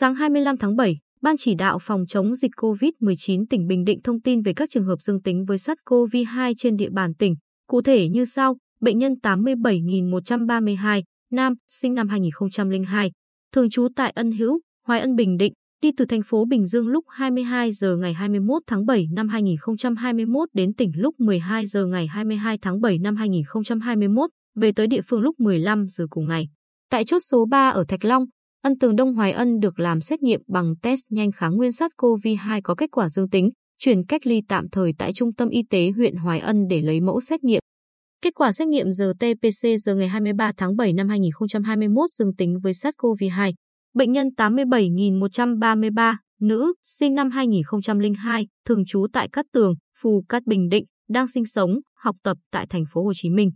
Sáng 25 tháng 7, Ban chỉ đạo phòng chống dịch COVID-19 tỉnh Bình Định thông tin về các trường hợp dương tính với SARS-CoV-2 trên địa bàn tỉnh. Cụ thể như sau, bệnh nhân 87.132, nam, sinh năm 2002, thường trú tại Ân Hữu, Hoài Ân Bình Định, đi từ thành phố Bình Dương lúc 22 giờ ngày 21 tháng 7 năm 2021 đến tỉnh lúc 12 giờ ngày 22 tháng 7 năm 2021, về tới địa phương lúc 15 giờ cùng ngày. Tại chốt số 3 ở Thạch Long, Ân Tường Đông Hoài Ân được làm xét nghiệm bằng test nhanh kháng nguyên SARS-CoV-2 có kết quả dương tính, chuyển cách ly tạm thời tại Trung tâm Y tế huyện Hoài Ân để lấy mẫu xét nghiệm. Kết quả xét nghiệm RT-PCR giờ ngày 23 tháng 7 năm 2021 dương tính với SARS-CoV-2. Bệnh nhân 87.133, nữ, sinh năm 2002, thường trú tại Cát Tường, Phù Cát Bình Định, đang sinh sống, học tập tại thành phố Hồ Chí Minh.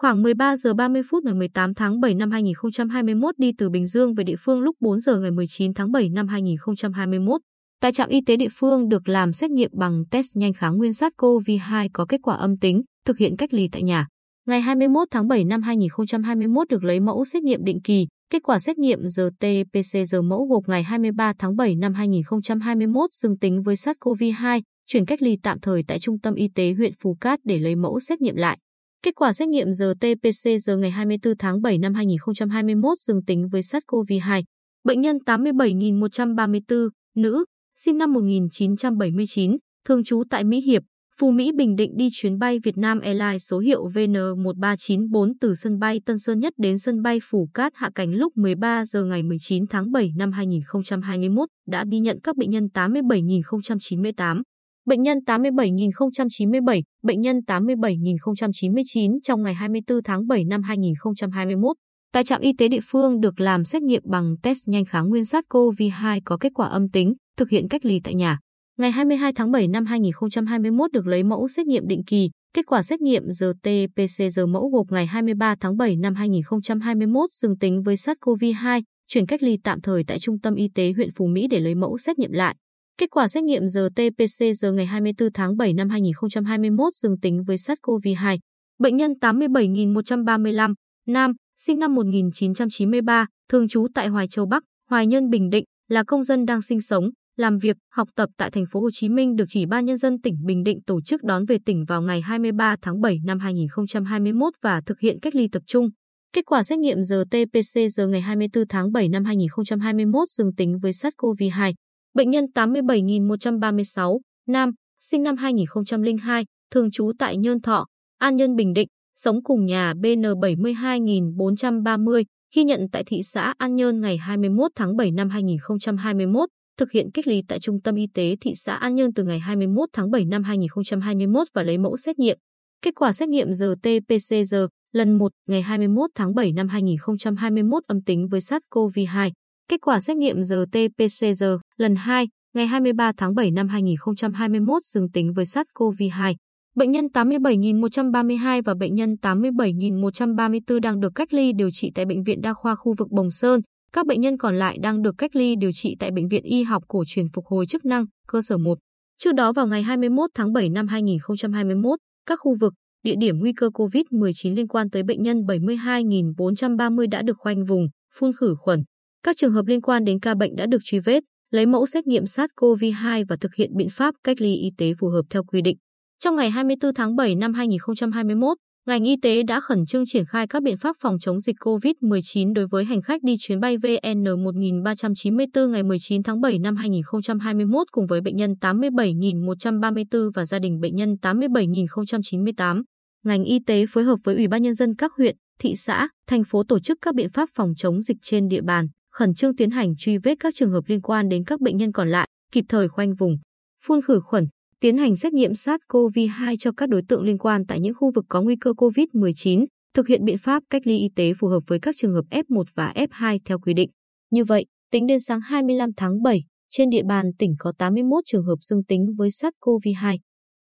Khoảng 13 giờ 30 phút ngày 18 tháng 7 năm 2021 đi từ Bình Dương về địa phương lúc 4 giờ ngày 19 tháng 7 năm 2021. Tại trạm y tế địa phương được làm xét nghiệm bằng test nhanh kháng nguyên SARS-CoV-2 có kết quả âm tính, thực hiện cách ly tại nhà. Ngày 21 tháng 7 năm 2021 được lấy mẫu xét nghiệm định kỳ, kết quả xét nghiệm RT-PCR mẫu gộp ngày 23 tháng 7 năm 2021 dương tính với SARS-CoV-2, chuyển cách ly tạm thời tại Trung tâm Y tế huyện Phú Cát để lấy mẫu xét nghiệm lại. Kết quả xét nghiệm RT-PCR ngày 24 tháng 7 năm 2021 dương tính với SARS-CoV-2. Bệnh nhân 87.134, nữ, sinh năm 1979, thường trú tại Mỹ Hiệp, Phú Mỹ Bình Định đi chuyến bay Việt Nam Airlines số hiệu VN1394 từ sân bay Tân Sơn Nhất đến sân bay Phủ Cát hạ cánh lúc 13 giờ ngày 19 tháng 7 năm 2021 đã đi nhận các bệnh nhân 87.098, bệnh nhân 87.097, bệnh nhân 87.099 trong ngày 24 tháng 7 năm 2021. Tại trạm y tế địa phương được làm xét nghiệm bằng test nhanh kháng nguyên SARS-CoV-2 có kết quả âm tính, thực hiện cách ly tại nhà. Ngày 22 tháng 7 năm 2021 được lấy mẫu xét nghiệm định kỳ, kết quả xét nghiệm RT-PCR mẫu gộp ngày 23 tháng 7 năm 2021 dương tính với SARS-CoV-2, chuyển cách ly tạm thời tại Trung tâm Y tế huyện Phú Mỹ để lấy mẫu xét nghiệm lại. Kết quả xét nghiệm RT-PCR ngày 24 tháng 7 năm 2021 dương tính với SARS-CoV-2. Bệnh nhân 87.135, nam, sinh năm 1993, thường trú tại Hoài Châu Bắc, Hoài Nhân Bình Định, là công dân đang sinh sống, làm việc, học tập tại thành phố Hồ Chí Minh được chỉ ban nhân dân tỉnh Bình Định tổ chức đón về tỉnh vào ngày 23 tháng 7 năm 2021 và thực hiện cách ly tập trung. Kết quả xét nghiệm RT-PCR ngày 24 tháng 7 năm 2021 dương tính với SARS-CoV-2. Bệnh nhân 87.136, nam, sinh năm 2002, thường trú tại Nhơn Thọ, An Nhơn Bình Định, sống cùng nhà BN72430, ghi nhận tại thị xã An Nhơn ngày 21 tháng 7 năm 2021, thực hiện cách ly tại Trung tâm Y tế thị xã An Nhơn từ ngày 21 tháng 7 năm 2021 và lấy mẫu xét nghiệm. Kết quả xét nghiệm RT-PCR lần 1 ngày 21 tháng 7 năm 2021 âm tính với SARS-CoV-2. Kết quả xét nghiệm RT-PCR lần 2 ngày 23 tháng 7 năm 2021 dương tính với SARS-CoV-2. Bệnh nhân 87.132 và bệnh nhân 87.134 đang được cách ly điều trị tại Bệnh viện Đa khoa khu vực Bồng Sơn. Các bệnh nhân còn lại đang được cách ly điều trị tại Bệnh viện Y học cổ truyền phục hồi chức năng, cơ sở 1. Trước đó vào ngày 21 tháng 7 năm 2021, các khu vực, địa điểm nguy cơ COVID-19 liên quan tới bệnh nhân 72.430 đã được khoanh vùng, phun khử khuẩn. Các trường hợp liên quan đến ca bệnh đã được truy vết, lấy mẫu xét nghiệm SARS-CoV-2 và thực hiện biện pháp cách ly y tế phù hợp theo quy định. Trong ngày 24 tháng 7 năm 2021, ngành y tế đã khẩn trương triển khai các biện pháp phòng chống dịch COVID-19 đối với hành khách đi chuyến bay VN 1394 ngày 19 tháng 7 năm 2021 cùng với bệnh nhân 87.134 và gia đình bệnh nhân 87.098. Ngành y tế phối hợp với Ủy ban Nhân dân các huyện, thị xã, thành phố tổ chức các biện pháp phòng chống dịch trên địa bàn, khẩn trương tiến hành truy vết các trường hợp liên quan đến các bệnh nhân còn lại, kịp thời khoanh vùng, phun khử khuẩn, tiến hành xét nghiệm SARS-CoV-2 cho các đối tượng liên quan tại những khu vực có nguy cơ COVID-19, thực hiện biện pháp cách ly y tế phù hợp với các trường hợp F1 và F2 theo quy định. Như vậy, tính đến sáng 25 tháng 7, trên địa bàn tỉnh có 81 trường hợp dương tính với SARS-CoV-2.